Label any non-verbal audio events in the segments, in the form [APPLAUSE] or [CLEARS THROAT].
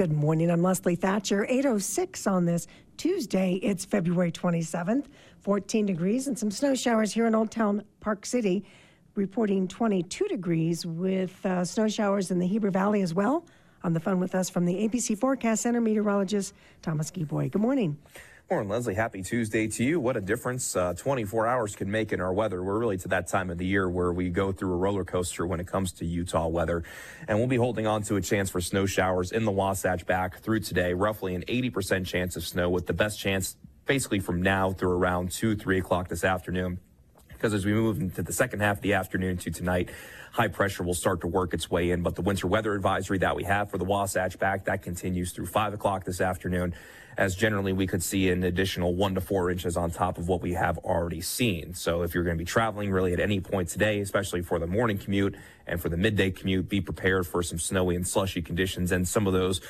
Good morning. I'm Leslie Thatcher. 806 on this Tuesday. It's February 27th. 14 degrees and some snow showers here in Old Town Park City. Reporting 22 degrees with uh, snow showers in the Heber Valley as well. On the phone with us from the ABC Forecast Center, meteorologist Thomas Geboy. Good morning. Morning, Leslie. Happy Tuesday to you. What a difference uh, 24 hours can make in our weather. We're really to that time of the year where we go through a roller coaster when it comes to Utah weather. And we'll be holding on to a chance for snow showers in the Wasatch back through today, roughly an 80% chance of snow, with the best chance basically from now through around 2, 3 o'clock this afternoon. Because as we move into the second half of the afternoon to tonight, high pressure will start to work its way in. But the winter weather advisory that we have for the Wasatch back, that continues through 5 o'clock this afternoon as generally we could see an additional one to four inches on top of what we have already seen. So if you're going to be traveling really at any point today, especially for the morning commute and for the midday commute, be prepared for some snowy and slushy conditions and some of those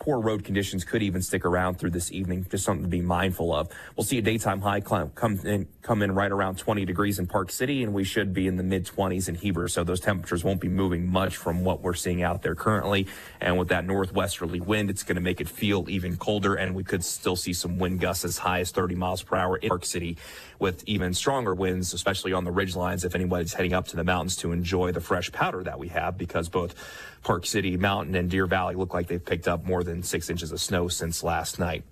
Poor road conditions could even stick around through this evening. Just something to be mindful of. We'll see a daytime high climb, come in come in right around 20 degrees in Park City, and we should be in the mid 20s in Heber. So those temperatures won't be moving much from what we're seeing out there currently. And with that northwesterly wind, it's going to make it feel even colder, and we could still see some wind gusts as high as 30 miles per hour in Park City, with even stronger winds, especially on the ridge lines. If anybody's heading up to the mountains to enjoy the fresh powder that we have, because both Park City, Mountain, and Deer Valley look like they've picked up more than six inches of snow since last night.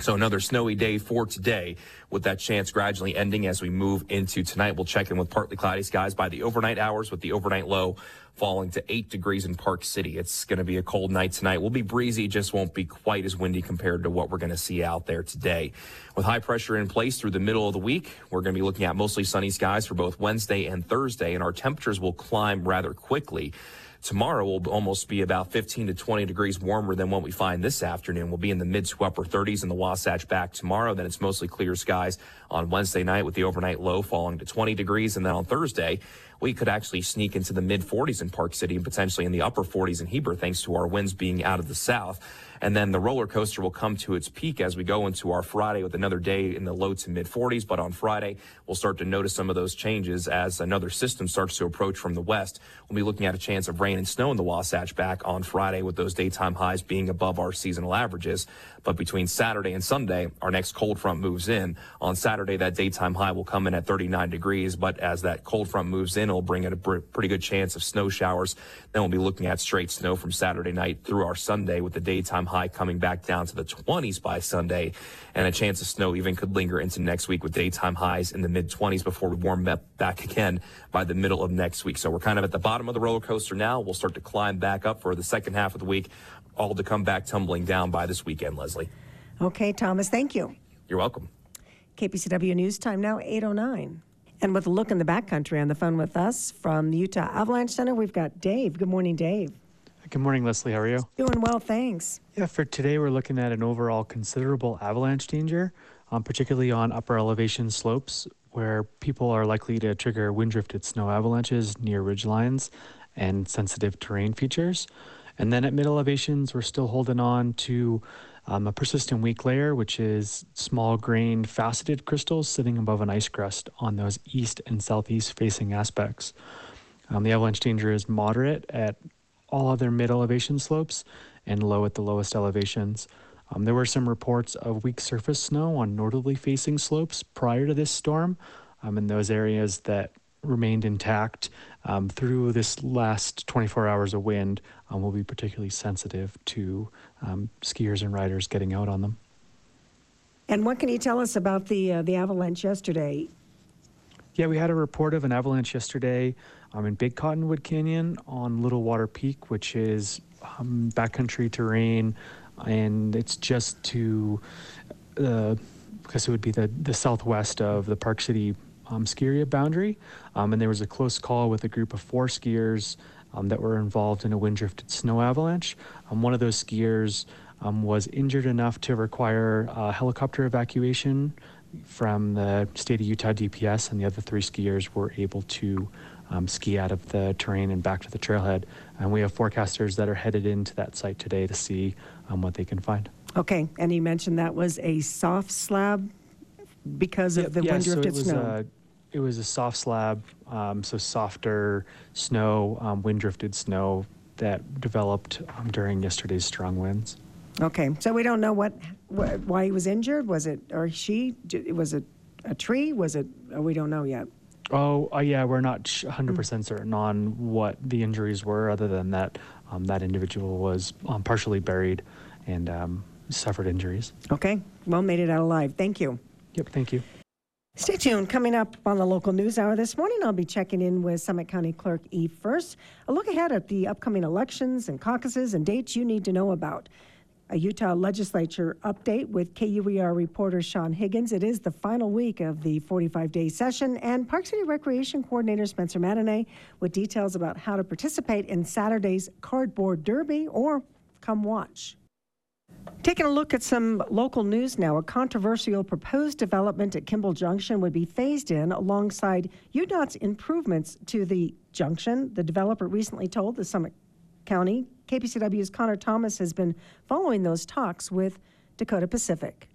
So another snowy day for today with that chance gradually ending as we move into tonight. We'll check in with partly cloudy skies by the overnight hours with the overnight low falling to eight degrees in Park City. It's going to be a cold night tonight. We'll be breezy, just won't be quite as windy compared to what we're going to see out there today. With high pressure in place through the middle of the week, we're going to be looking at mostly sunny skies for both Wednesday and Thursday, and our temperatures will climb rather quickly. Tomorrow will almost be about 15 to 20 degrees warmer than what we find this afternoon. We'll be in the mid to upper 30s in the Wasatch back tomorrow. Then it's mostly clear skies on Wednesday night with the overnight low falling to 20 degrees. And then on Thursday, we could actually sneak into the mid 40s in Park City and potentially in the upper 40s in Heber thanks to our winds being out of the south. And then the roller coaster will come to its peak as we go into our Friday with another day in the low to mid 40s. But on Friday, we'll start to notice some of those changes as another system starts to approach from the west. We'll be looking at a chance of rain and snow in the Wasatch back on Friday with those daytime highs being above our seasonal averages. But between Saturday and Sunday, our next cold front moves in. On Saturday, that daytime high will come in at 39 degrees. But as that cold front moves in, it'll bring in a pretty good chance of snow showers. Then we'll be looking at straight snow from Saturday night through our Sunday with the daytime high coming back down to the 20s by Sunday. And a chance of snow even could linger into next week with daytime highs in the mid 20s before we warm up back again by the middle of next week. So we're kind of at the bottom of the roller coaster now. We'll start to climb back up for the second half of the week, all to come back tumbling down by this weekend, Leslie. Okay, Thomas, thank you. You're welcome. KPCW News Time now 809. And with a look in the backcountry on the phone with us from the Utah Avalanche Center, we've got Dave. Good morning, Dave. Good morning, Leslie. How are you? Doing well, thanks. Yeah, for today, we're looking at an overall considerable avalanche danger, um, particularly on upper elevation slopes where people are likely to trigger wind drifted snow avalanches near ridge lines and sensitive terrain features. And then at mid elevations, we're still holding on to um, a persistent weak layer, which is small grained faceted crystals sitting above an ice crust on those east and southeast facing aspects. Um, the avalanche danger is moderate at all other mid elevation slopes and low at the lowest elevations. Um, there were some reports of weak surface snow on northerly facing slopes prior to this storm. Um, in those areas that remained intact um, through this last 24 hours of wind, um, we'll be particularly sensitive to um, skiers and riders getting out on them. And what can you tell us about the uh, the avalanche yesterday? Yeah, we had a report of an avalanche yesterday um, in Big Cottonwood Canyon on Little Water Peak, which is um, backcountry terrain, and it's just to, uh, because it would be the, the southwest of the Park City um, ski area boundary. Um, and there was a close call with a group of four skiers um, that were involved in a wind drifted snow avalanche. Um, one of those skiers um, was injured enough to require uh, helicopter evacuation from the state of Utah DPS, and the other three skiers were able to um, ski out of the terrain and back to the trailhead. And we have forecasters that are headed into that site today to see um, what they can find. Okay, and you mentioned that was a soft slab because of the yeah, wind drifted so snow. It was a soft slab, um, so softer snow, um, wind drifted snow that developed um, during yesterday's strong winds. Okay, so we don't know what, wh- why he was injured? Was it, or she, was it a tree? Was it, oh, we don't know yet. Oh, uh, yeah, we're not 100% certain on what the injuries were, other than that um, that individual was um, partially buried and um, suffered injuries. Okay, well, made it out alive. Thank you. Yep, thank you. Stay tuned. Coming up on the local news hour this morning, I'll be checking in with Summit County Clerk Eve Furse. A look ahead at the upcoming elections and caucuses and dates you need to know about. A Utah legislature update with KUER reporter Sean Higgins. It is the final week of the 45 day session, and Park City Recreation Coordinator Spencer Madanay with details about how to participate in Saturday's Cardboard Derby or come watch. Taking a look at some local news now, a controversial proposed development at Kimball Junction would be phased in alongside UDOT's improvements to the junction. The developer recently told the Summit County. KPCW's Connor Thomas has been following those talks with Dakota Pacific.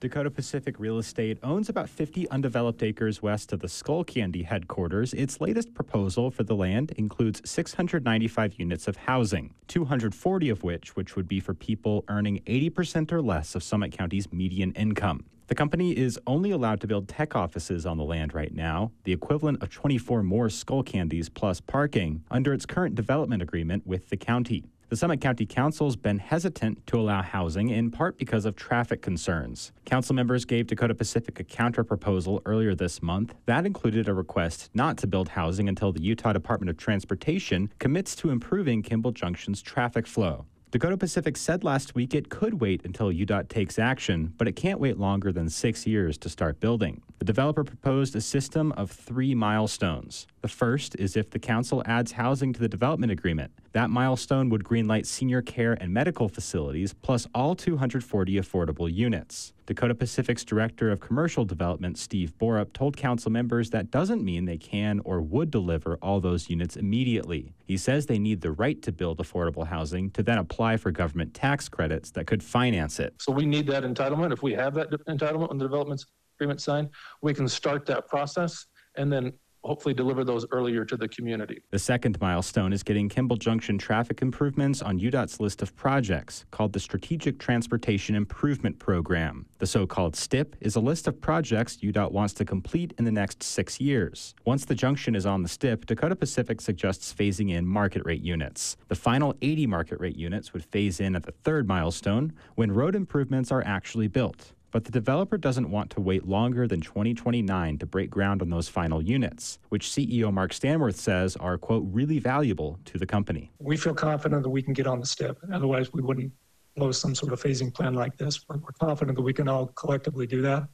Dakota Pacific Real Estate owns about 50 undeveloped acres west of the Skullcandy headquarters. Its latest proposal for the land includes 695 units of housing, 240 of which which would be for people earning 80% or less of Summit County's median income. The company is only allowed to build tech offices on the land right now, the equivalent of 24 more Skullcandies plus parking, under its current development agreement with the county. The Summit County Council's been hesitant to allow housing in part because of traffic concerns. Council members gave Dakota Pacific a counter proposal earlier this month that included a request not to build housing until the Utah Department of Transportation commits to improving Kimball Junction's traffic flow. Dakota Pacific said last week it could wait until UDOT takes action, but it can't wait longer than six years to start building. The developer proposed a system of three milestones. The first is if the council adds housing to the development agreement. That milestone would greenlight senior care and medical facilities, plus all 240 affordable units. Dakota Pacific's Director of Commercial Development, Steve Borup, told council members that doesn't mean they can or would deliver all those units immediately. He says they need the right to build affordable housing to then apply for government tax credits that could finance it. So we need that entitlement. If we have that entitlement when the development agreement signed, we can start that process and then hopefully deliver those earlier to the community. The second milestone is getting Kimball Junction traffic improvements on UDOT's list of projects called the Strategic Transportation Improvement Program. The so called STIP is a list of projects UDOT wants to complete in the next six years. Once the junction is on the STIP, Dakota Pacific suggests phasing in market rate units. The final 80 market rate units would phase in at the third milestone when road improvements are actually built. But the developer doesn't want to wait longer than 2029 to break ground on those final units, which CEO Mark Stanworth says are, quote, really valuable to the company. We feel confident that we can get on the STIP. Otherwise, we wouldn't blow some sort of phasing plan like this. We're confident that we can all collectively do that.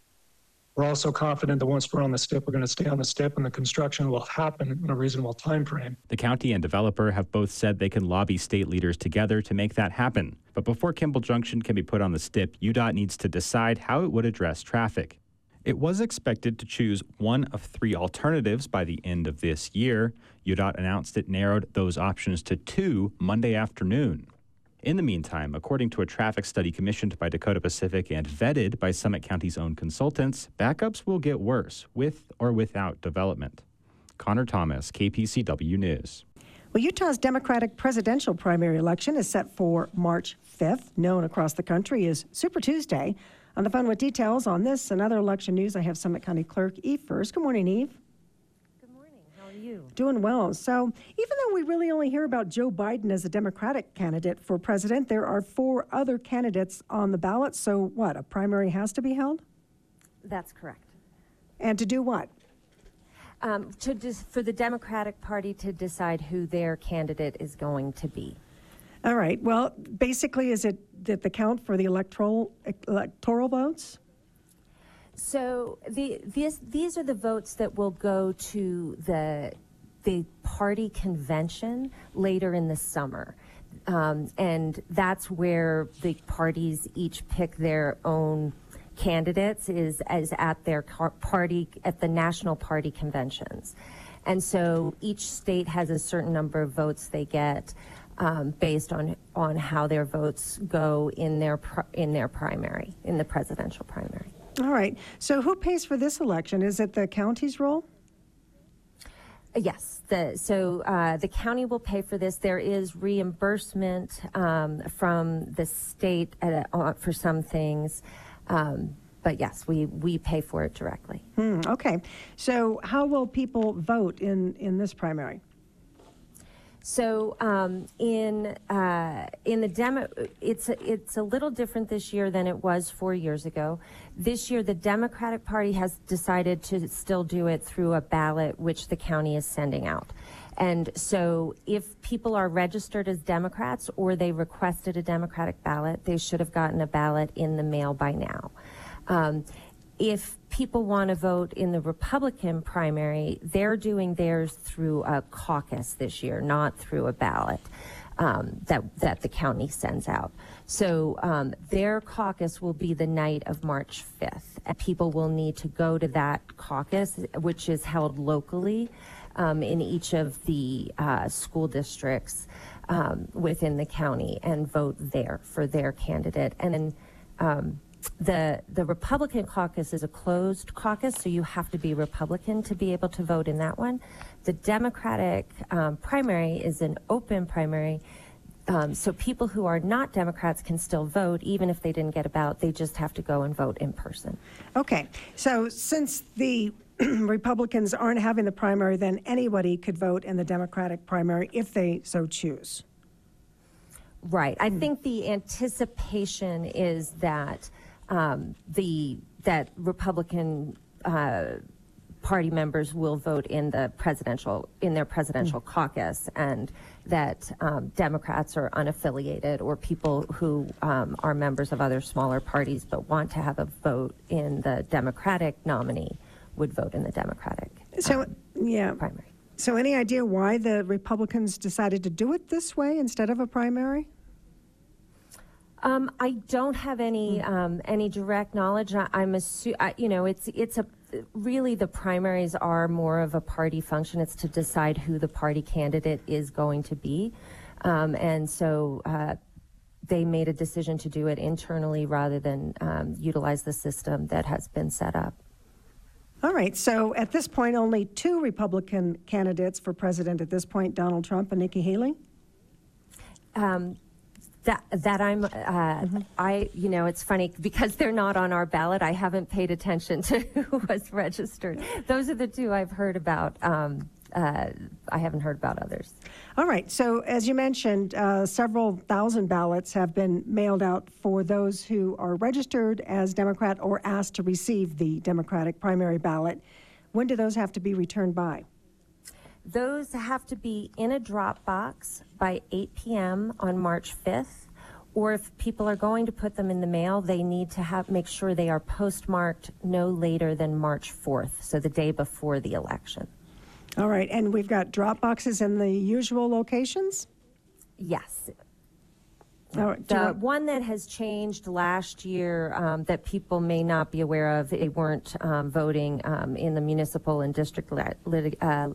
We're also confident that once we're on the STIP, we're going to stay on the STIP and the construction will happen in a reasonable time frame. The county and developer have both said they can lobby state leaders together to make that happen. But before Kimball Junction can be put on the STIP, UDOT needs to decide how it would address traffic. It was expected to choose one of three alternatives by the end of this year. UDOT announced it narrowed those options to two Monday afternoon. In the meantime, according to a traffic study commissioned by Dakota Pacific and vetted by Summit County's own consultants, backups will get worse with or without development. Connor Thomas, KPCW News. Well, Utah's Democratic presidential primary election is set for March 5th, known across the country as Super Tuesday. On the phone with details on this and other election news, I have Summit County Clerk Eve Furse. Good morning, Eve. Good morning. How are you? Doing well. So, even though we really only hear about Joe Biden as a Democratic candidate for president, there are four other candidates on the ballot. So, what? A primary has to be held? That's correct. And to do what? Um, to dis- for the Democratic Party to decide who their candidate is going to be. All right. Well, basically, is it that the count for the electoral electoral votes? So the these these are the votes that will go to the the party convention later in the summer. Um, and that's where the parties each pick their own candidates is as at their party at the national party conventions. And so each state has a certain number of votes they get um, based on on how their votes go in their in their primary in the presidential primary. All right. So, who pays for this election? Is it the county's role? Yes, the, so uh, the county will pay for this. There is reimbursement um, from the state at, uh, for some things. Um, but yes, we, we pay for it directly. Hmm, okay. So how will people vote in, in this primary? So um, in uh, in the demo, it's a, it's a little different this year than it was four years ago. This year, the Democratic Party has decided to still do it through a ballot, which the county is sending out. And so, if people are registered as Democrats or they requested a Democratic ballot, they should have gotten a ballot in the mail by now. Um, if people want to vote in the Republican primary, they're doing theirs through a caucus this year, not through a ballot um, that that the county sends out. So um, their caucus will be the night of March 5th. And people will need to go to that caucus, which is held locally um, in each of the uh, school districts um, within the county, and vote there for their candidate. And then um, the the Republican caucus is a closed caucus, so you have to be Republican to be able to vote in that one. The Democratic um, primary is an open primary, um, so people who are not Democrats can still vote, even if they didn't get a ballot. They just have to go and vote in person. Okay. So since the [CLEARS THROAT] Republicans aren't having the primary, then anybody could vote in the Democratic primary if they so choose. Right. I think the anticipation is that um, the that Republican uh, Party members will vote in the presidential in their presidential caucus, and that um, Democrats or unaffiliated or people who um, are members of other smaller parties but want to have a vote in the Democratic nominee would vote in the Democratic So, um, yeah. primary. So any idea why the Republicans decided to do it this way instead of a primary? Um, I don't have any Hmm. um, any direct knowledge. I, I'm assu- I, you know, it's it's a really the primaries are more of a party function. It's to decide who the party candidate is going to be, um, and so uh, they made a decision to do it internally rather than um, utilize the system that has been set up. All right. So at this point, only two Republican candidates for president at this point Donald Trump and Nikki Haley. That that I'm uh, Mm-hmm. I you know it's funny because they're not on our ballot. I haven't paid attention to [LAUGHS] who was registered. Those are the two I've heard about. Um, uh, I haven't heard about others. All right. So as you mentioned, uh, several thousand ballots have been mailed out for those who are registered as Democrat or asked to receive the Democratic primary ballot. When do those have to be returned by? Those have to be in a drop box by 8 p.m. on March 5th. Or if people are going to put them in the mail, they need to have make sure they are postmarked no later than March 4th, so the day before the election. All right. And we've got drop boxes in the usual locations. Yes, All right. The want- one that has changed last year um, that people may not be aware of, they weren't um, voting um, in the municipal and district lit- uh,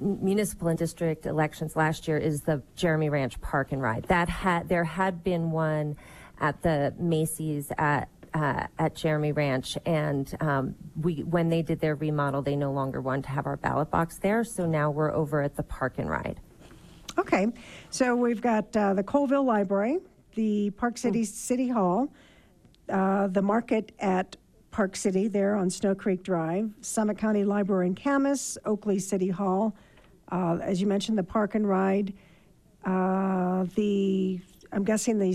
municipal and district elections last year is the Jeremy Ranch Park and Ride. That had there had been one at the Macy's at uh, at Jeremy Ranch, and um, we when they did their remodel, they no longer wanted to have our ballot box there. So now we're over at the Park and Ride. Okay, so we've got uh, the Coalville Library, the Park City City Hall, uh, the market at Park City there on Snow Creek Drive, Summit County Library in Kamas, Oakley City Hall, uh, as you mentioned, the Park and Ride, uh, the, I'm guessing the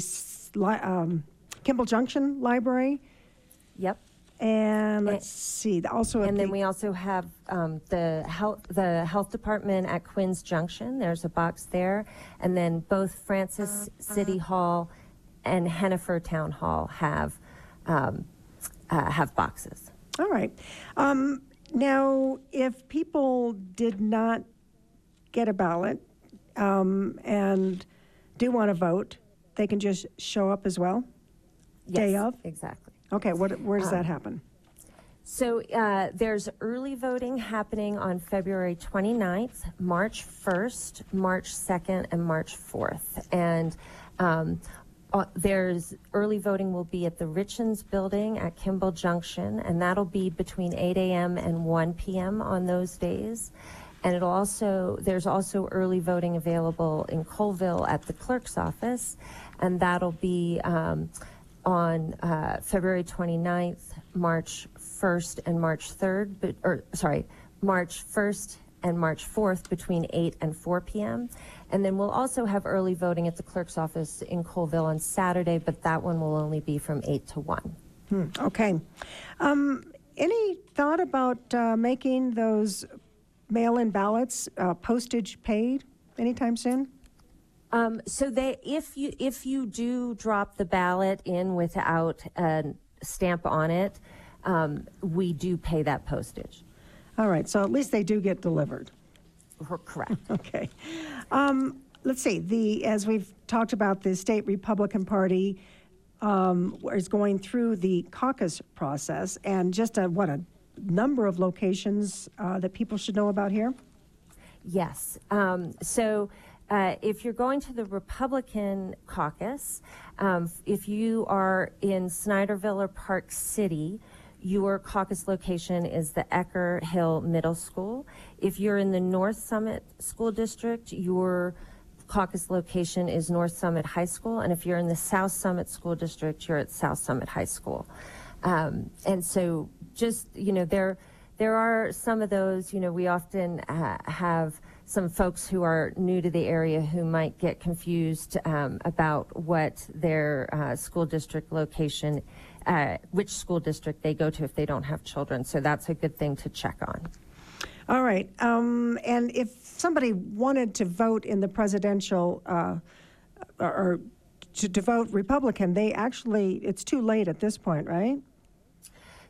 um, Kimball Junction Library, Yep. and let's see, also And then the- we also have um, the health, the health department at Quinn's Junction. There's a box there, and then both Francis City Hall and Henefer Town Hall have um, uh, have boxes. All right. Um, now, if people did not get a ballot um, and do want to vote, they can just show up as well? Day of? exactly. Okay, what, where does that happen? So uh, there's early voting happening on February 29th, March 1st, March 2nd, and March 4th. And um, uh, there's early voting will be at the Richins Building at Kimball Junction, and that'll be between 8 a.m. and 1 p.m. on those days. And it'll also, there's also early voting available in Coalville at the clerk's office, and that'll be um, on uh, February 29th, March 1st, and March 3rd, but, or, sorry, March 1st and March 4th between 8 and 4 p.m. And then we'll also have early voting at the clerk's office in Coalville on Saturday, but that one will only be from 8 to 1. Okay. Um, Any thought about uh, making those mail-in ballots uh, postage paid anytime soon? Um, so they, if you if you do drop the ballot in without a stamp on it, um, we do pay that postage. All right, so at least they do get delivered. Cor- Correct. [LAUGHS] Okay. Um, Let's see, the, as we've talked about, the state Republican Party um, is going through the caucus process, and just a, what, a number of locations uh, that people should know about here? Yes. Um, so uh, if you're going to the Republican caucus, um, if you are in Snyderville or Park City, your caucus location is the Ecker Hill Middle School. If you're in the North Summit School District, your caucus location is North Summit High School. And if you're in the South Summit School District, you're at South Summit High School. Um, and so just, you know, there, there are some of those, you know, we often uh, have some folks who are new to the area who might get confused um, about what their uh, school district location, uh, which school district they go to if they don't have children. So that's a good thing to check on. All right, um, and if somebody wanted to vote in the presidential, uh, or- to to vote Republican, they actually, it's too late at this point, right?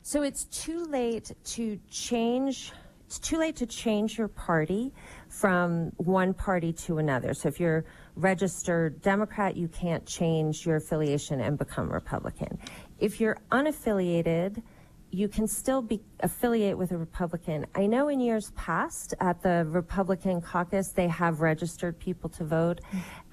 So it's too late to change. It's too late to change your party from one party to another. So if you're registered Democrat, you can't change your affiliation and become Republican. If you're unaffiliated, you can still be affiliate with a Republican. I know in years past at the Republican caucus they have registered people to vote.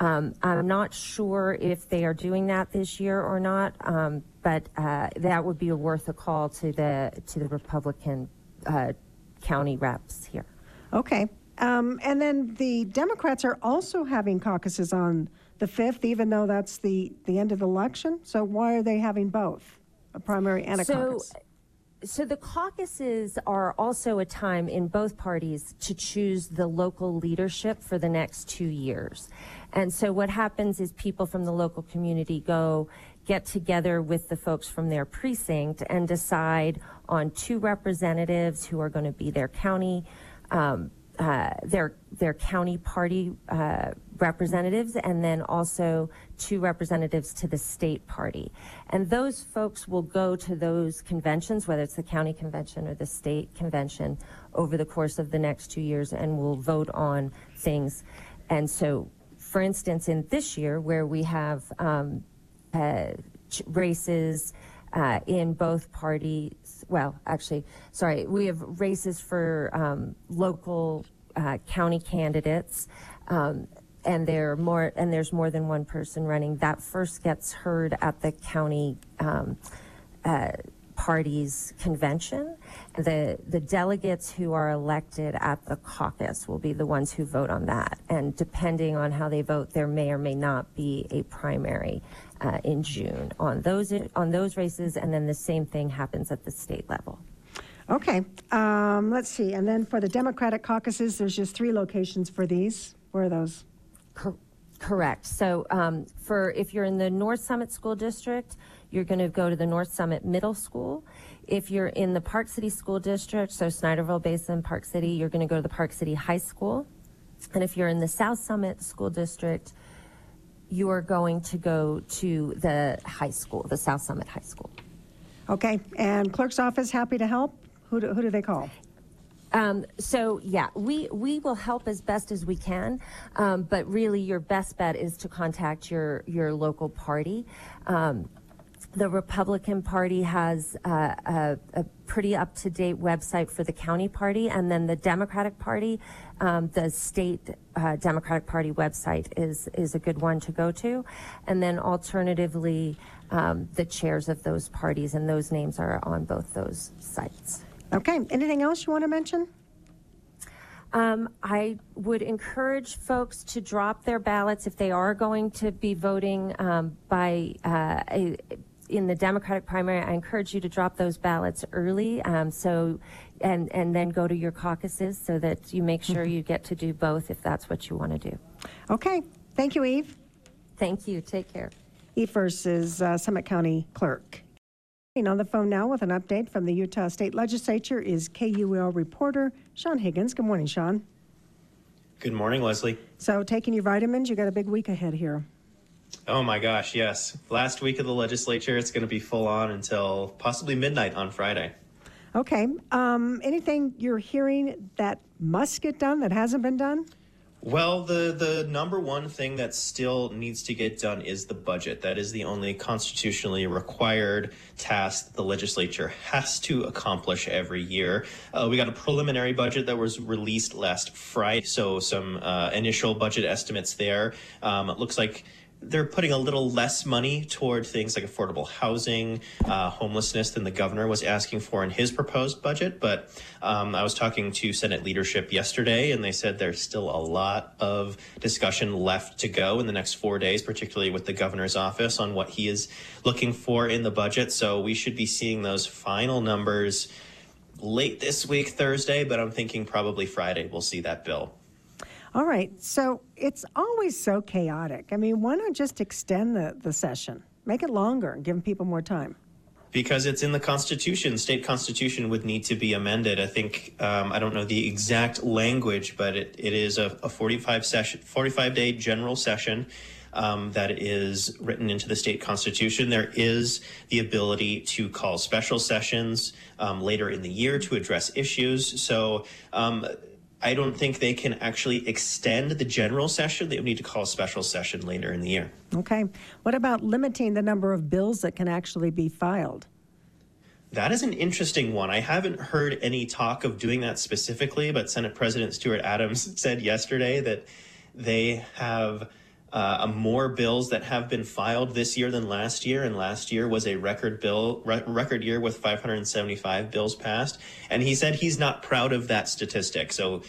Um, I'm not sure if they are doing that this year or not, um, but uh, that would be worth a call to the to the Republican uh, county reps here. Okay. Um, and then the Democrats are also having caucuses on the 5th, even though that's the, the end of the election. So why are they having both, a primary and a So- caucus? So the caucuses are also a time in both parties to choose the local leadership for the next two years. And so what happens is people from the local community go get together with the folks from their precinct and decide on two representatives who are going to be their county um, uh, their their county party uh, representatives, and then also two representatives to the state party. And those folks will go to those conventions, whether it's the county convention or the state convention, over the course of the next two years, and will vote on things. And so, for instance, in this year, where we have um, uh, races uh, in both parties. Well, actually, sorry, we have races for um, local uh, county candidates. Um, and there are more, and there's more than one person running. That first gets heard at the county um, uh, party's convention. The the delegates who are elected at the caucus will be the ones who vote on that. And depending on how they vote, there may or may not be a primary uh, in June on those on those races. And then the same thing happens at the state level. Okay. Um, let's see. And then for the Democratic caucuses, there's just three locations for these. Where are those? Cor- Correct. So um, for if you're in the North Summit School District, you're going to go to the North Summit Middle School. If you're in the Park City School District, so Snyderville Basin, Park City, you're going to go to the Park City High School. And if you're in the South Summit School District, you are going to go to the high school, the South Summit High School. Okay. And clerk's office happy to help? Who do, who do they call? Um, so yeah, we we will help as best as we can, um, but really your best bet is to contact your your local party. Um, the Republican Party has uh, a, a pretty up to date website for the county party, and then the Democratic Party, um, the state uh, Democratic Party website is is a good one to go to, and then alternatively, um, the chairs of those parties and those names are on both those sites. Okay. Anything else you want to mention? Um, I would encourage folks to drop their ballots if they are going to be voting um, by uh, a, in the Democratic primary. I encourage you to drop those ballots early, um, so and and then go to your caucuses so that you make sure you get to do both if that's what you want to do. Okay, thank you, Eve. Thank you. Take care. Eve versus uh, Summit County Clerk. And On the phone now with an update from the Utah State Legislature is KUER reporter Sean Higgins. Good morning, Sean. Good morning, Leslie. So, taking your vitamins, you got a big week ahead here. Oh my gosh, yes. Last week of the legislature, it's going to be full on until possibly midnight on Friday. Okay. Um, anything you're hearing that must get done that hasn't been done? Well, the, the number one thing that still needs to get done is the budget. That is the only constitutionally required task the legislature has to accomplish every year. Uh, we got a preliminary budget that was released last Friday, so some uh, initial budget estimates there. Um, it looks like they're putting a little less money toward things like affordable housing, uh, homelessness than the governor was asking for in his proposed budget. But um, I was talking to Senate leadership yesterday, and they said there's still a lot of discussion left to go in the next four days, particularly with the governor's office on what he is looking for in the budget. So we should be seeing those final numbers late this week, Thursday, but I'm thinking probably Friday we'll see that bill. All right. So it's always so chaotic. I mean, why not just extend the, the session? Make it longer and give people more time. Because it's in the Constitution. State Constitution would need to be amended. I think, um, I don't know the exact language, but it, it is a, a 45 session, 45 day general session. Um, that is written into the state constitution. There is the ability to call special sessions um, later in the year to address issues. So um, I don't think they can actually extend the general session. They would need to call a special session later in the year. Okay. What about limiting the number of bills that can actually be filed? That is an interesting one. I haven't heard any talk of doing that specifically, but Senate President Stuart Adams [LAUGHS] said yesterday that they have uh, more bills that have been filed this year than last year, and last year was a record bill re- record year with 575 bills passed. And he said he's not proud of that statistic. So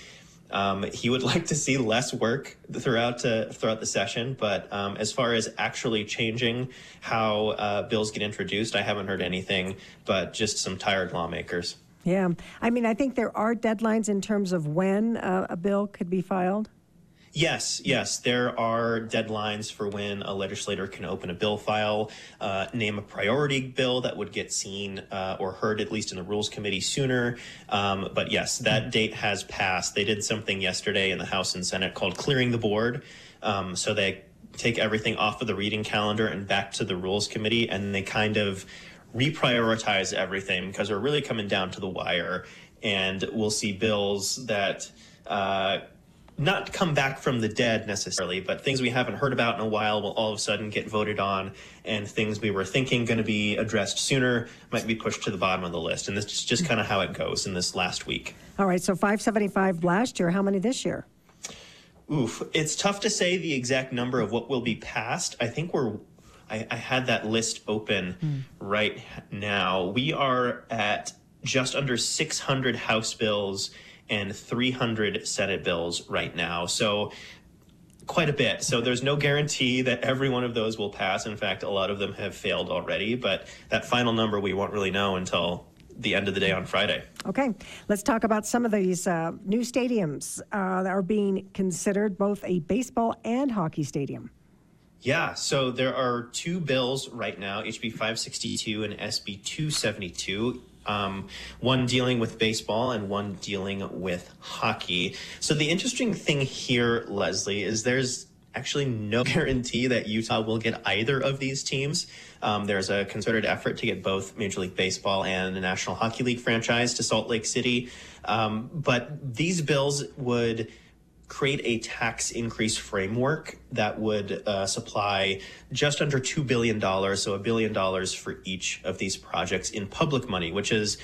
um, he would [LAUGHS] like to see less work throughout uh, throughout the session. But um, as far as actually changing how uh, bills get introduced, I haven't heard anything. But just some tired lawmakers. Yeah. I mean, I think there are deadlines in terms of when uh, a bill could be filed. Yes, yes. There are deadlines for when a legislator can open a bill file, uh, name a priority bill that would get seen uh, or heard at least in the Rules Committee sooner. Um, but yes, that date has passed. They did something yesterday in the House and Senate called clearing the board. Um, so they take everything off of the reading calendar and back to the Rules Committee, and they kind of reprioritize everything because we're really coming down to the wire, and we'll see bills that. Uh, not come back from the dead necessarily, but things we haven't heard about in a while will all of a sudden get voted on, and things we were thinking going to be addressed sooner might be pushed to the bottom of the list. And this is just kind of how it goes in this last week. All right, so 575 last year. How many this year? Oof, it's tough to say the exact number of what will be passed. I think we're. I, I had that list open mm. right now. We are at just under 600 House bills and 300 Senate bills right now. So quite a bit. So there's no guarantee that every one of those will pass. In fact, a lot of them have failed already, but that final number we won't really know until the end of the day on Friday. Okay, let's talk about some of these uh, new stadiums uh, that are being considered, both a baseball and hockey stadium. Yeah, so there are two bills right now, HB 562 and SB 272 um, one dealing with baseball and one dealing with hockey. So the interesting thing here, Leslie, is there's actually no [LAUGHS] guarantee that Utah will get either of these teams. Um, there's a concerted effort to get both Major League Baseball and the National Hockey League franchise to Salt Lake City. Um, but these bills would create a tax increase framework that would uh, supply just under $2 billion, so a billion dollars for each of these projects in public money, which is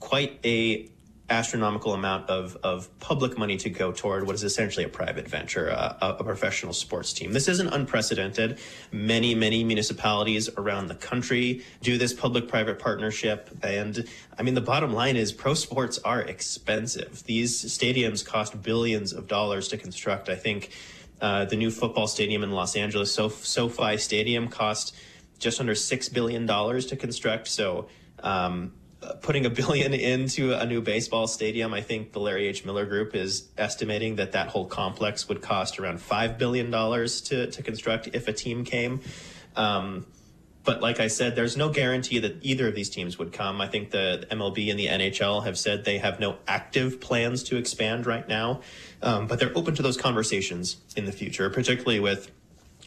quite a astronomical amount of, of public money to go toward what is essentially a private venture, a, a, professional sports team. This isn't unprecedented. Many, many municipalities around the country do this public private partnership. And I mean, the bottom line is pro sports are expensive. These stadiums cost billions of dollars to construct. I think uh, the new football stadium in Los Angeles, Sof- SoFi Stadium, cost just under $6 billion to construct. So, um, putting a billion into a new baseball stadium, I think the Larry H. Miller Group is estimating that that whole complex would cost around $5 billion to, to construct if a team came. Um, but like I said, there's no guarantee that either of these teams would come. I think the MLB and the NHL have said they have no active plans to expand right now, um, but they're open to those conversations in the future, particularly with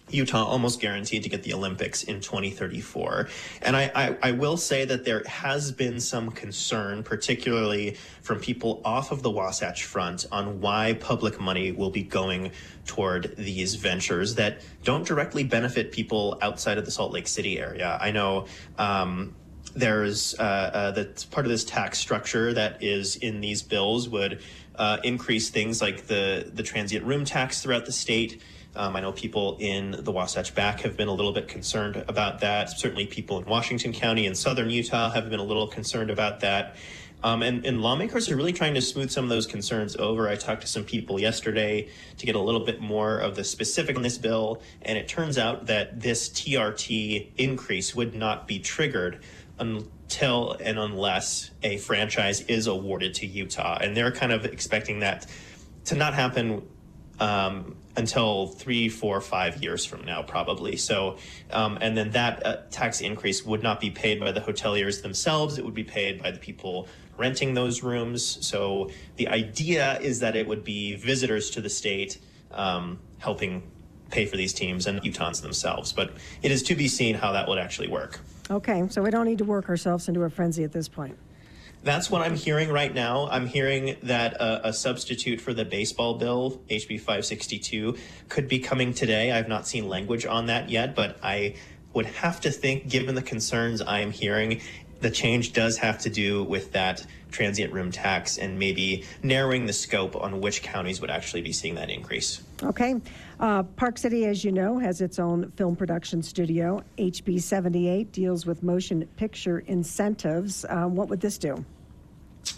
Utah almost guaranteed to get the Olympics in 2034. And I, I, I, will say that there has been some concern, particularly from people off of the Wasatch Front, on why public money will be going toward these ventures that don't directly benefit people outside of the Salt Lake City area. I know. Um, there's uh, uh, that's part of this tax structure that is in these bills would uh, increase things like the the transient room tax throughout the state. Um, I know people in the Wasatch Back have been a little bit concerned about that. Certainly, people in Washington County and southern Utah have been a little concerned about that. Um, and, and, lawmakers are really trying to smooth some of those concerns over. I talked to some people yesterday to get a little bit more of the specific on this bill, and it turns out that this TRT increase would not be triggered until and unless a franchise is awarded to Utah. And they're kind of expecting that to not happen um, until three, four, five years from now, probably. So, um, and then that uh, tax increase would not be paid by the hoteliers themselves. It would be paid by the people renting those rooms. So the idea is that it would be visitors to the state um, helping pay for these teams and Utahns themselves. But it is to be seen how that would actually work. Okay, so we don't need to work ourselves into a frenzy at this point. That's what I'm hearing right now. I'm hearing that a, a, substitute for the baseball bill, HB 562, could be coming today. I've not seen language on that yet, but I would have to think, given the concerns I am hearing, the change does have to do with that transient room tax and maybe narrowing the scope on which counties would actually be seeing that increase. Okay. Uh, Park City, as you know, has its own film production studio. HB 78 deals with motion picture incentives. Um, what would this do?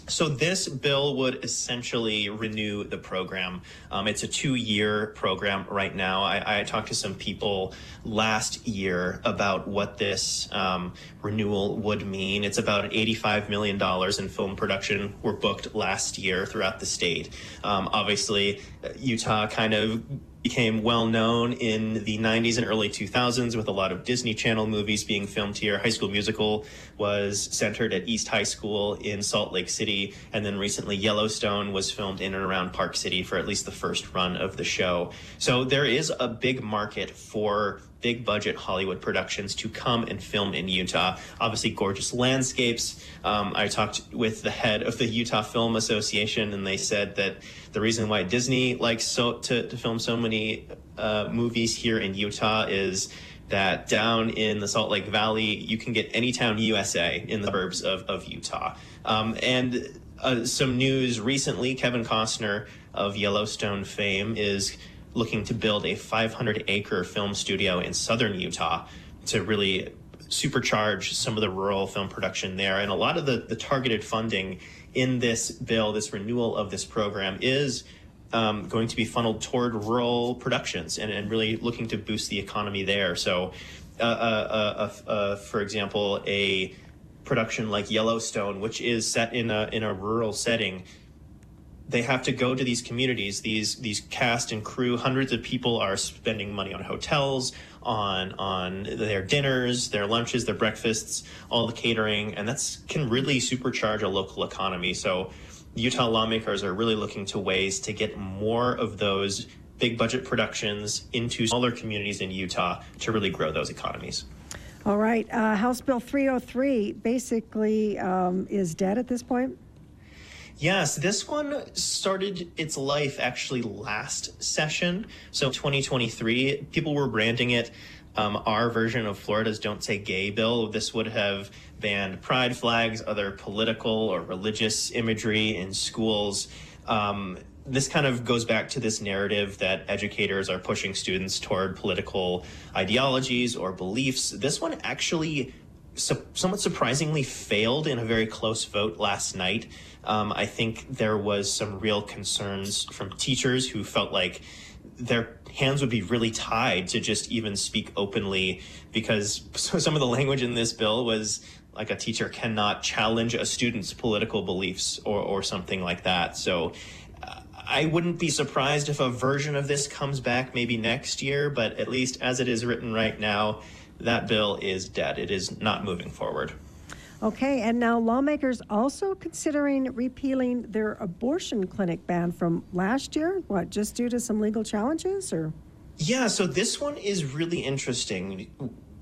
So this bill would essentially renew the program. Um, it's a two-year program right now. I, I, talked to some people last year about what this um, renewal would mean. It's about $85 million in film production were booked last year throughout the state. Um, obviously, Utah kind of became well known in the 90s and early 2000s with a lot of Disney Channel movies being filmed here. High School Musical was centered at East High School in Salt Lake City, and then recently Yellowstone was filmed in and around Park City for at least the first run of the show. So there is a big market for big budget Hollywood productions to come and film in Utah. Obviously, gorgeous landscapes. Um, I talked with the head of the Utah Film Association, and they said that the reason why Disney likes so to, to film so many uh, movies here in Utah is that down in the Salt Lake Valley, you can get any town USA in the suburbs of, of Utah. Um, and uh, some news recently, Kevin Costner of Yellowstone fame is looking to build a 500 acre film studio in southern Utah to really supercharge some of the rural film production there. And a lot of the, the targeted funding in this bill, this renewal of this program, is um, going to be funneled toward rural productions and, and really looking to boost the economy there. So, uh, uh, uh, uh for example, a production like Yellowstone, which is set in a in a rural setting, they have to go to these communities. These these cast and crew hundreds of people are spending money on hotels on on their dinners their lunches their breakfasts all the catering and that's can really supercharge a local economy. So utah lawmakers are really looking to ways to get more of those big budget productions into smaller communities in utah to really grow those economies. All right uh, house bill 303 basically um, is dead at this point Yes, this one started its life actually last session. So 2023, people were branding it um, our version of Florida's Don't Say Gay bill. This would have banned pride flags, other political or religious imagery in schools. Um, this kind of goes back to this narrative that educators are pushing students toward political ideologies or beliefs. This one actually su- somewhat surprisingly failed in a very close vote last night. Um, I think there was some real concerns from teachers who felt like their hands would be really tied to just even speak openly because [LAUGHS] some of the language in this bill was like a teacher cannot challenge a student's political beliefs or, or something like that. So uh, I wouldn't be surprised if a version of this comes back maybe next year, but at least as it is written right now, that bill is dead. It is not moving forward. Okay, and now lawmakers also considering repealing their abortion clinic ban from last year? What, just due to some legal challenges or? Yeah, so this one is really interesting.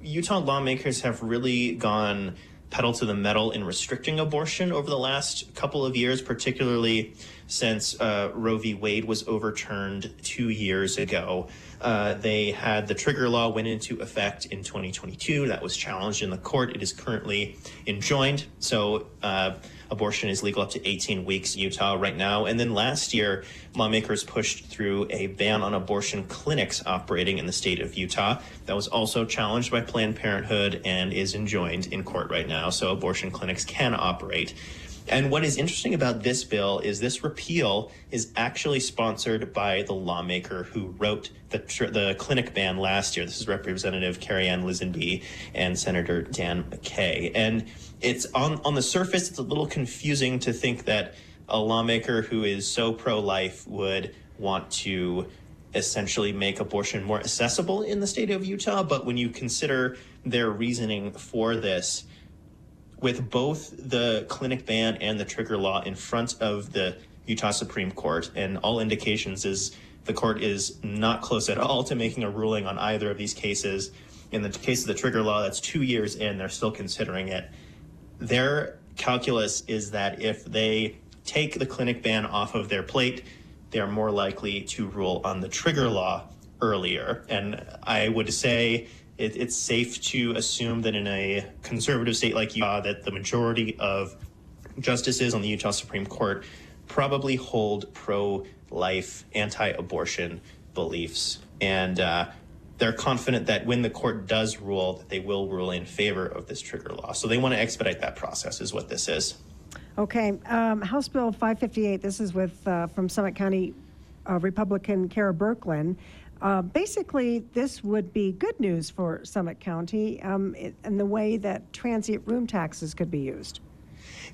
Utah lawmakers have really gone pedal to the metal in restricting abortion over the last couple of years, particularly since uh, Roe v. Wade was overturned two years ago. Uh, they had the trigger law went into effect in 2022. That was challenged in the court. It is currently enjoined. So uh, abortion is legal up to 18 weeks Utah right now. And then last year, lawmakers pushed through a ban on abortion clinics operating in the state of Utah. That was also challenged by Planned Parenthood and is enjoined in court right now. So abortion clinics can operate. And what is interesting about this bill is this repeal is actually sponsored by the lawmaker who wrote the, the clinic ban last year. This is Representative Karianne Lisonbee and Senator Dan McKay. And it's on, on the surface, it's a little confusing to think that a lawmaker who is so pro life would want to essentially make abortion more accessible in the state of Utah. But when you consider their reasoning for this, with both the clinic ban and the trigger law in front of the Utah Supreme Court, and all indications is the court is not close at all to making a ruling on either of these cases. In the case of the trigger law, that's two years in, they're still considering it. Their calculus is that if they take the clinic ban off of their plate, they're more likely to rule on the trigger law earlier. And I would say it, it's safe to assume that in a conservative state like Utah, that the majority of justices on the Utah Supreme Court probably hold pro-life, anti-abortion beliefs, and uh, they're confident that when the court does rule, that they will rule in favor of this trigger law. So they want to expedite that process, is what this is. Okay, um, House Bill 558, this is with, uh, from Summit County uh, Republican Kera Birkeland. Uh, basically, this would be good news for Summit County um, and the way that transient room taxes could be used.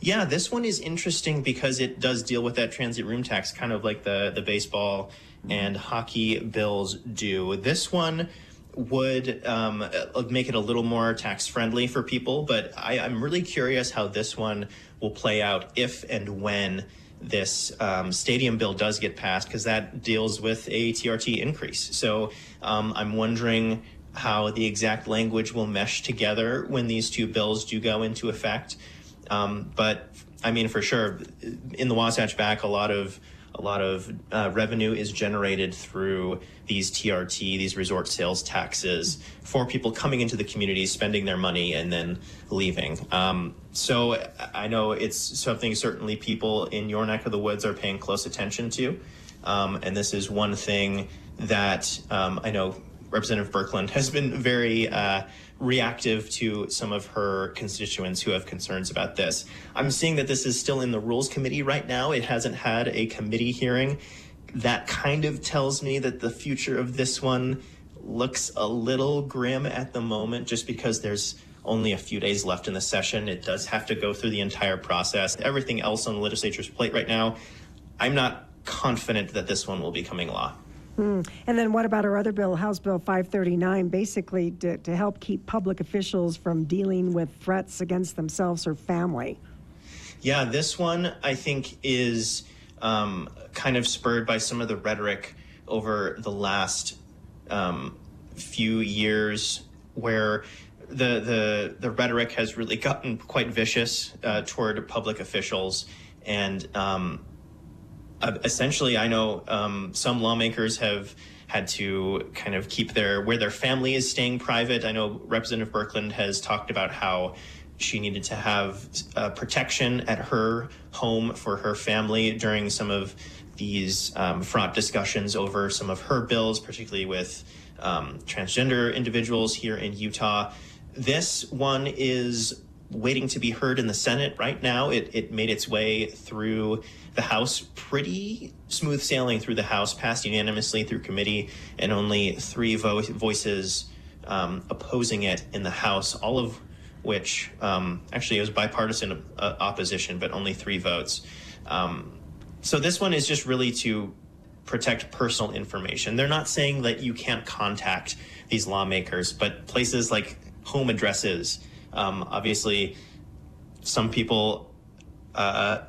Yeah, this one is interesting because it does deal with that transient room tax, kind of like the, the baseball and hockey bills do. This one would um, uh, make it a little more tax friendly for people, but I, I'm really curious how this one will play out if and when this um, stadium bill does get passed because that deals with a TRT increase. So um, I'm wondering how the exact language will mesh together when these two bills do go into effect. Um, but I mean, for sure, in the Wasatch Back, a lot of a lot of uh, revenue is generated through these TRT, these resort sales taxes, for people coming into the community, spending their money, and then leaving. Um, so I know it's something certainly people in your neck of the woods are paying close attention to. Um, and this is one thing that um, I know Representative Birkeland has been very uh, reactive to some of her constituents who have concerns about this. I'm seeing that this is still in the Rules Committee right now. It hasn't had a committee hearing. That kind of tells me that the future of this one looks a little grim at the moment just because there's only a few days left in the session. It does have to go through the entire process. Everything else on the legislature's plate right now, I'm not confident that this one will be coming law. Mm. And then what about our other bill, House Bill 539, basically to, to help keep public officials from dealing with threats against themselves or family? Yeah, this one I think is um, kind of spurred by some of the rhetoric over the last um, few years where the, the, the rhetoric has really gotten quite vicious uh, toward public officials. And um, essentially, I know um, some lawmakers have had to kind of keep their where their family is staying private. I know Representative Birkeland has talked about how she needed to have uh, protection at her home for her family during some of these um, fraught discussions over some of her bills, particularly with um, transgender individuals here in Utah. This one is waiting to be heard in the Senate right now. It, it made its way through the House pretty smooth sailing through the House, passed unanimously through committee, and only three vo- voices um, opposing it in the House, all of which um, actually it was bipartisan uh, opposition, but only three votes. Um, so this one is just really to protect personal information. They're not saying that you can't contact these lawmakers, but places like home addresses, um, obviously, some people uh,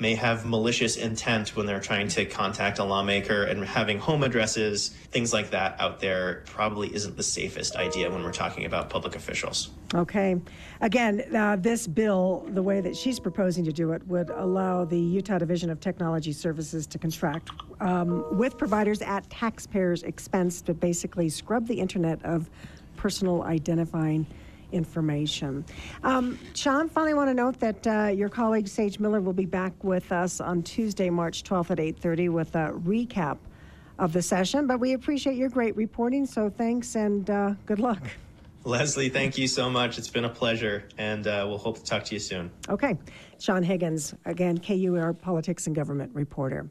may have malicious intent when they're trying to contact a lawmaker and having home addresses, things like that out there probably isn't the safest idea when we're talking about public officials. Okay. Again, uh, this bill, the way that she's proposing to do it, would allow the Utah Division of Technology Services to contract um, with providers at taxpayers' expense to basically scrub the internet of personal identifying information. Um, Sean, finally want to note that uh, your colleague Sage Miller will be back with us on Tuesday, March 12th at 8:30 with a recap of the session. But we appreciate your great reporting, so thanks and uh, good luck. Leslie, thank you so much. It's been a pleasure, and uh, we'll hope to talk to you soon. Okay. Sean Higgins, again, KUER Politics and Government reporter.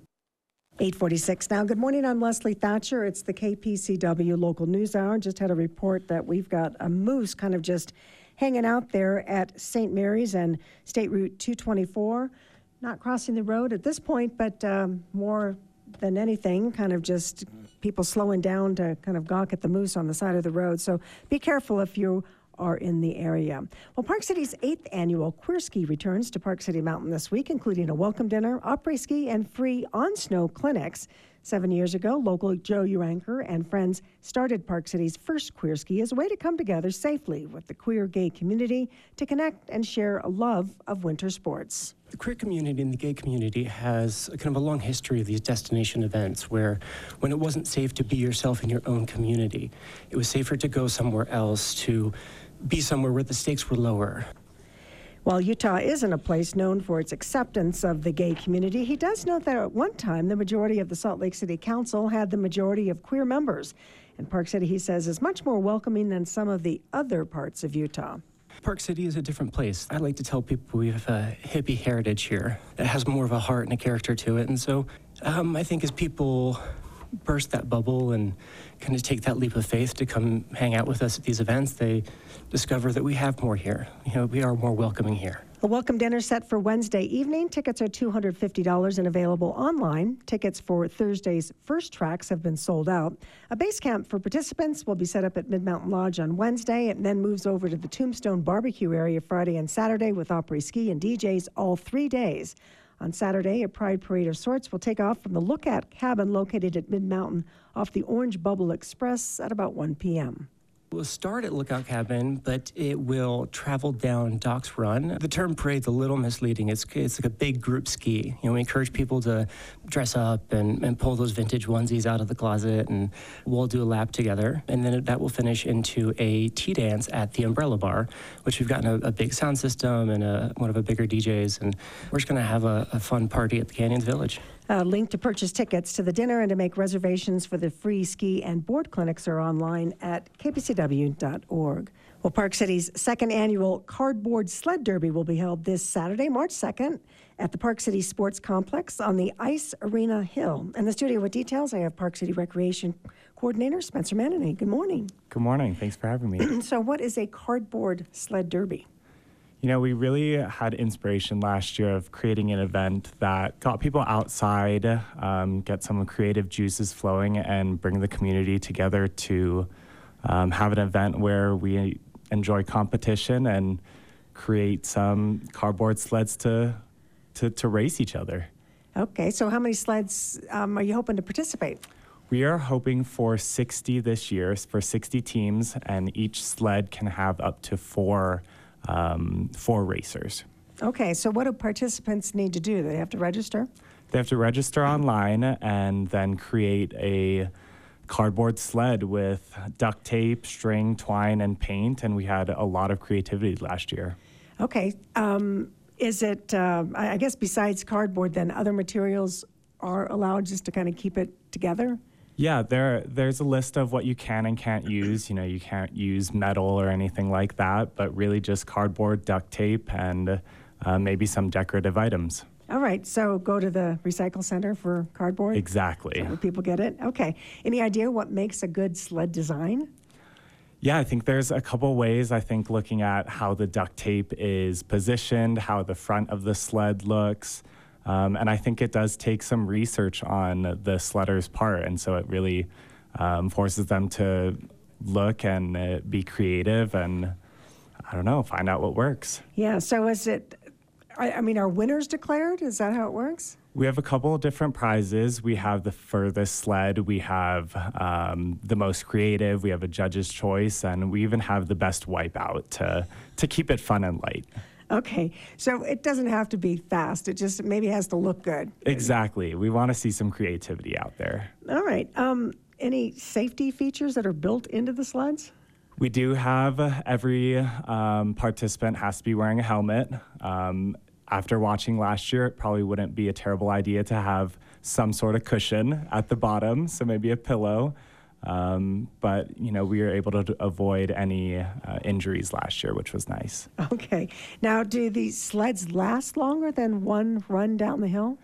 846 now. Good morning. I'm Leslie Thatcher. It's the KPCW local news hour. Just had a report that we've got a moose kind of just hanging out there at St. Mary's and State Route 224. Not crossing the road at this point, but um, more than anything, kind of just people slowing down to kind of gawk at the moose on the side of the road. So be careful if you are in the area. Well, Park City's eighth annual Queer Ski returns to Park City Mountain this week, including a welcome dinner, après ski, and free on snow clinics. Seven years ago, local Joe Uranker and friends started Park City's first queer ski as a way to come together safely with the queer gay community to connect and share a love of winter sports. The queer community and the gay community has kind of a long history of these destination events where, when it wasn't safe to be yourself in your own community, it was safer to go somewhere else to be somewhere where the stakes were lower. While Utah isn't a place known for its acceptance of the gay community, he does note that at one time the majority of the Salt Lake City Council had the majority of queer members. And Park City, he says, is much more welcoming than some of the other parts of Utah. Park City is a different place. I like to tell people we have a hippie heritage here that has more of a heart and a character to it. And so um, I think as people burst that bubble and kind of take that leap of faith to come hang out with us at these events, they discover that we have more here. You know, we are more welcoming here. A welcome dinner set for Wednesday evening. Tickets are $250 and available online. Tickets for Thursday's first tracks have been sold out. A base camp for participants will be set up at Mid Mountain Lodge on Wednesday and then moves over to the Tombstone Barbecue area Friday and Saturday with après ski and DJs all three days. On Saturday, a pride parade of sorts will take off from the Lookout cabin located at Mid Mountain off the Orange Bubble Express at about 1 p.m. We'll start at Lookout Cabin, but it will travel down Docks Run. The term parade's a little misleading. It's, it's like a big group ski. You know, we encourage people to dress up and, and pull those vintage onesies out of the closet, and we'll do a lap together. And then that will finish into a tea dance at the Umbrella Bar, which we've gotten a, a big sound system and a, one of the bigger DJs. And we're just going to have a, a fun party at the Canyons Village. A link to purchase tickets to the dinner and to make reservations for the free ski and board clinics are online at kpcw.org. Well, Park City's second annual Cardboard Sled Derby will be held this Saturday, March 2nd, at the Park City Sports Complex on the Ice Arena Hill. In the studio with details, I have Park City Recreation Coordinator Spencer Madanay. Good morning. Good morning. Thanks for having me. [CLEARS THROAT] so, what is a cardboard sled derby? You know, we really had inspiration last year of creating an event that got people outside, um, get some creative juices flowing, and bring the community together to um, have an event where we enjoy competition and create some cardboard sleds to, to, to race each other. Okay, so how many sleds um, are you hoping to participate? We are hoping for 60 this year, for 60 teams, and each sled can have up to four um, for racers. Okay, so what do participants need to do? They have to register? They have to register online and then create a cardboard sled with duct tape, string, twine, and paint. And we had a lot of creativity last year. Okay. Um, is it, uh, I I guess besides cardboard, then other materials are allowed just to kind of keep it together? Yeah, there there's a list of what you can and can't use. You know, you can't use metal or anything like that, but really just cardboard, duct tape, and uh, maybe some decorative items. All right. So go to the recycle center for cardboard? Exactly. People get it? Okay. Any idea what makes a good sled design? Yeah, I think there's a couple ways. I think looking at how the duct tape is positioned, how the front of the sled looks. Um, and I think it does take some research on the sledder's part. And so it really um, forces them to look and uh, be creative and, I don't know, find out what works. Yeah. So is it, I, I mean, are winners declared? Is that how it works? We have a couple of different prizes. We have the furthest sled, we have um, the most creative, we have a judge's choice, and we even have the best wipeout to, to keep it fun and light. Okay. So it doesn't have to be fast. It just maybe has to look good. Exactly. We want to see some creativity out there. All right. Um, any safety features that are built into the sleds? We do have uh, every um, participant has to be wearing a helmet. Um, after watching last year, it probably wouldn't be a terrible idea to have some sort of cushion at the bottom, so maybe a pillow. Um, but you know, we were able to avoid any uh, injuries last year, which was nice. Okay. Now, do these sleds last longer than one run down the hill?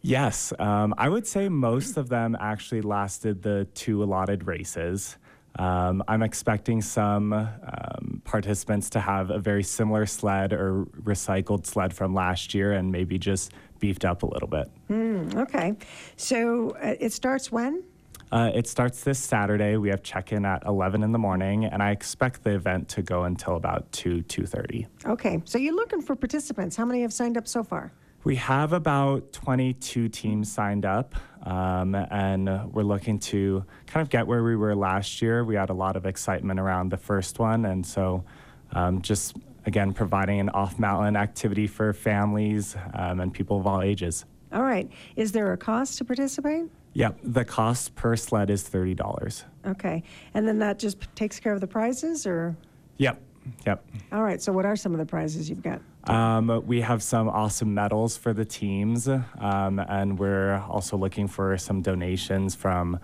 Yes, um, I would say most of them actually lasted the two allotted races. Um, I'm expecting some um, participants to have a very similar sled or recycled sled from last year and maybe just beefed up a little bit. Okay. So uh, it starts when? Uh, it starts this Saturday. We have check-in at 11 in the morning, and I expect the event to go until about 2, 2.30. Okay. So you're looking for participants. How many have signed up so far? We have about 22 teams signed up, um, and we're looking to kind of get where we were last year. We had a lot of excitement around the first one, and so um, just again providing an off-mountain activity for families um, and people of all ages. All right. Is there a cost to participate? Yep, the cost per sled is thirty dollars. Okay. And then that just takes care of the prizes, or? Yep, yep. All right. So what are some of the prizes you've got? Um, we have some awesome medals for the teams, um, and we're also looking for some donations from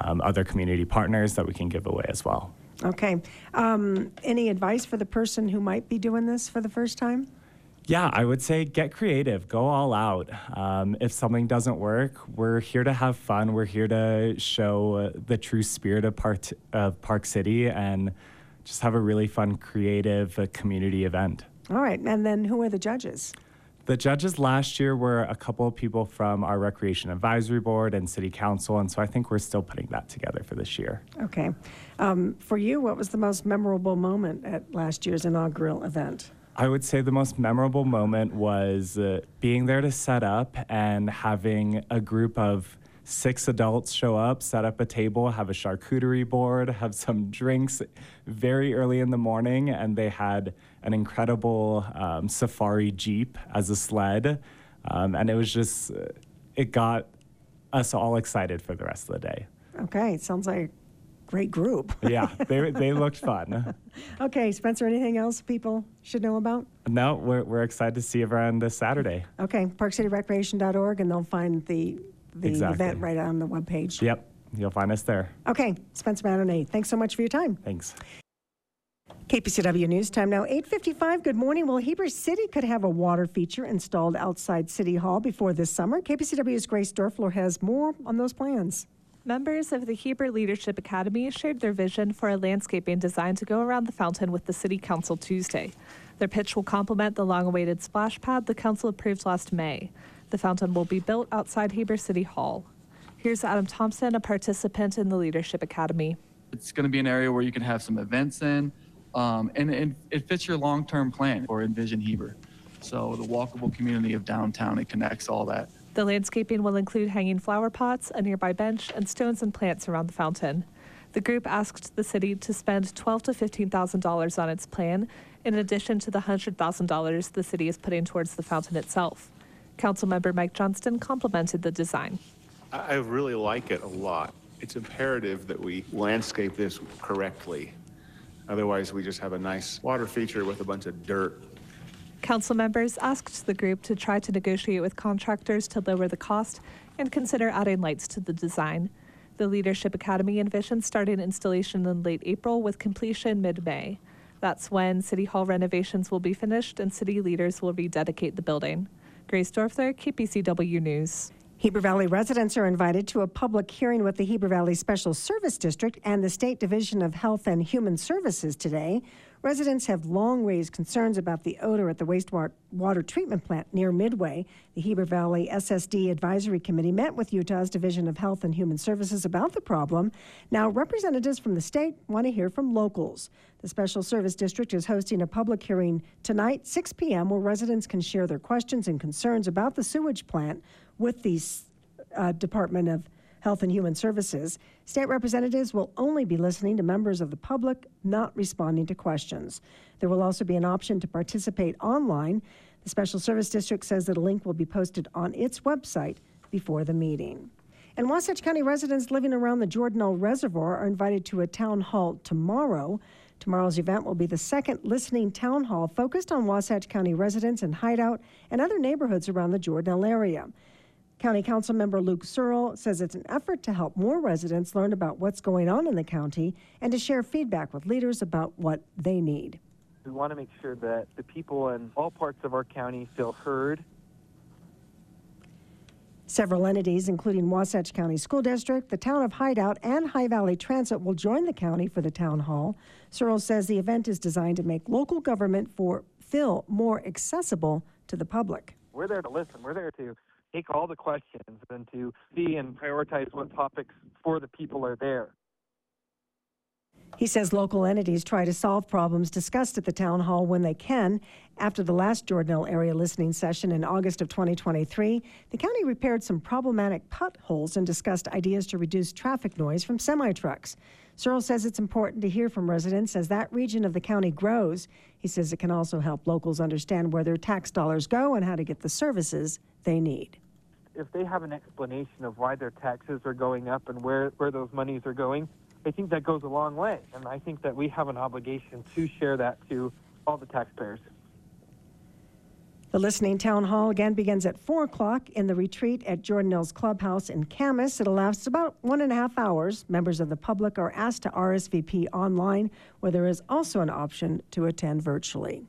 um, other community partners that we can give away as well. Okay. Um, any advice for the person who might be doing this for the first time? Yeah, I would say get creative, go all out. Um, if something doesn't work, we're here to have fun. We're here to show uh, the true spirit of Park, of Park City and just have a really fun, creative uh, community event. All right. And then who are the judges? The judges last year were a couple of people from our Recreation Advisory Board and City Council, and so I think we're still putting that together for this year. Okay. Um, for you, what was the most memorable moment at last year's inaugural event? I would say the most memorable moment was uh, being there to set up and having a group of six adults show up, set up a table, have a charcuterie board, have some drinks very early in the morning, and they had an incredible um, safari jeep as a sled. Um, and it was just, uh, it got us all excited for the rest of the day. Okay. It sounds like great group. [LAUGHS] Yeah, they, they looked fun. Okay. Spencer, anything else people should know about? No, we're, we're excited to see everyone this Saturday. Okay. ParkCityRecreation.org, and they'll find the, the Exactly. event right on the webpage. Yep, you'll find us there. Okay. Spencer Madanay, thanks so much for your time. Thanks. KPCW News Time now 8:55. Good morning. Well, Heber City could have a water feature installed outside City Hall before this summer. KPCW's Grace Doerfler has more on those plans. Members of the Heber Leadership Academy shared their vision for a landscaping design to go around the fountain with the City Council Tuesday. Their pitch will complement the long awaited splash pad the Council approved last May. The fountain will be built outside Heber City Hall. Here's Adam Thompson, a participant in the Leadership Academy. It's going to be an area where you can have some events in, um, and, and it fits your long-term plan for Envision Heber. So the walkable community of downtown, it connects all that. The landscaping will include hanging flower pots, a nearby bench, and stones and plants around the fountain. The group asked the city to spend twelve to fifteen thousand dollars on its plan, in addition to the hundred thousand dollars the city is putting towards the fountain itself. Councilmember Mike Johnston complimented the design. I I really like it a lot. it's imperative that we landscape this correctly. Otherwise, we just have a nice water feature with a bunch of dirt. Council members asked the group to try to negotiate with contractors to lower the cost and consider adding lights to the design. The Leadership Academy envisions starting installation in late April with completion mid May. That's when City Hall renovations will be finished and city leaders will rededicate the building. Grace Doerfler, KPCW News. Heber Valley residents are invited to a public hearing with the Heber Valley Special Service District and the State Division of Health and Human Services today. Residents have long raised concerns about the odor at the wastewater treatment plant near Midway. The Heber Valley SSD Advisory Committee met with Utah's Division of Health and Human Services about the problem. Now, representatives from the state want to hear from locals. The Special Service District is hosting a public hearing tonight, 6 p.m., where residents can share their questions and concerns about the sewage plant with the uh, Department of Health and Human Services. State representatives will only be listening to members of the public, not responding to questions. There will also be an option to participate online. The Special Service District says that a link will be posted on its website before the meeting. And Wasatch County residents living around the Jordanelle Reservoir are invited to a town hall tomorrow. Tomorrow's event will be the second listening town hall focused on Wasatch County residents in Hideout and other neighborhoods around the Jordanelle area. County Council member Luke Searle says it's an effort to help more residents learn about what's going on in the county and to share feedback with leaders about what they need. We want to make sure that the people in all parts of our county feel heard. Several entities, including Wasatch County School District, the town of Hideout, and High Valley Transit, will join the county for the town hall. Searle says the event is designed to make local government for Phil more accessible to the public. We're there to listen. We're there to take all the questions and to see and prioritize what topics for the people are there. He says local entities try to solve problems discussed at the town hall when they can. After the last Jordanelle area listening session in August of 2023, the county repaired some problematic potholes and discussed ideas to reduce traffic noise from semi trucks. Searle says it's important to hear from residents as that region of the county grows. He says it can also help locals understand where their tax dollars go and how to get the services they need. If they have an explanation of why their taxes are going up and where, where those monies are going, I think that goes a long way. And I think that we have an obligation to share that to all the taxpayers. The listening town hall again begins at 4 o'clock in the retreat at Jordanelle's Clubhouse in Kamas. It'll last about one and a half hours. Members of the public are asked to RSVP online, where there is also an option to attend virtually.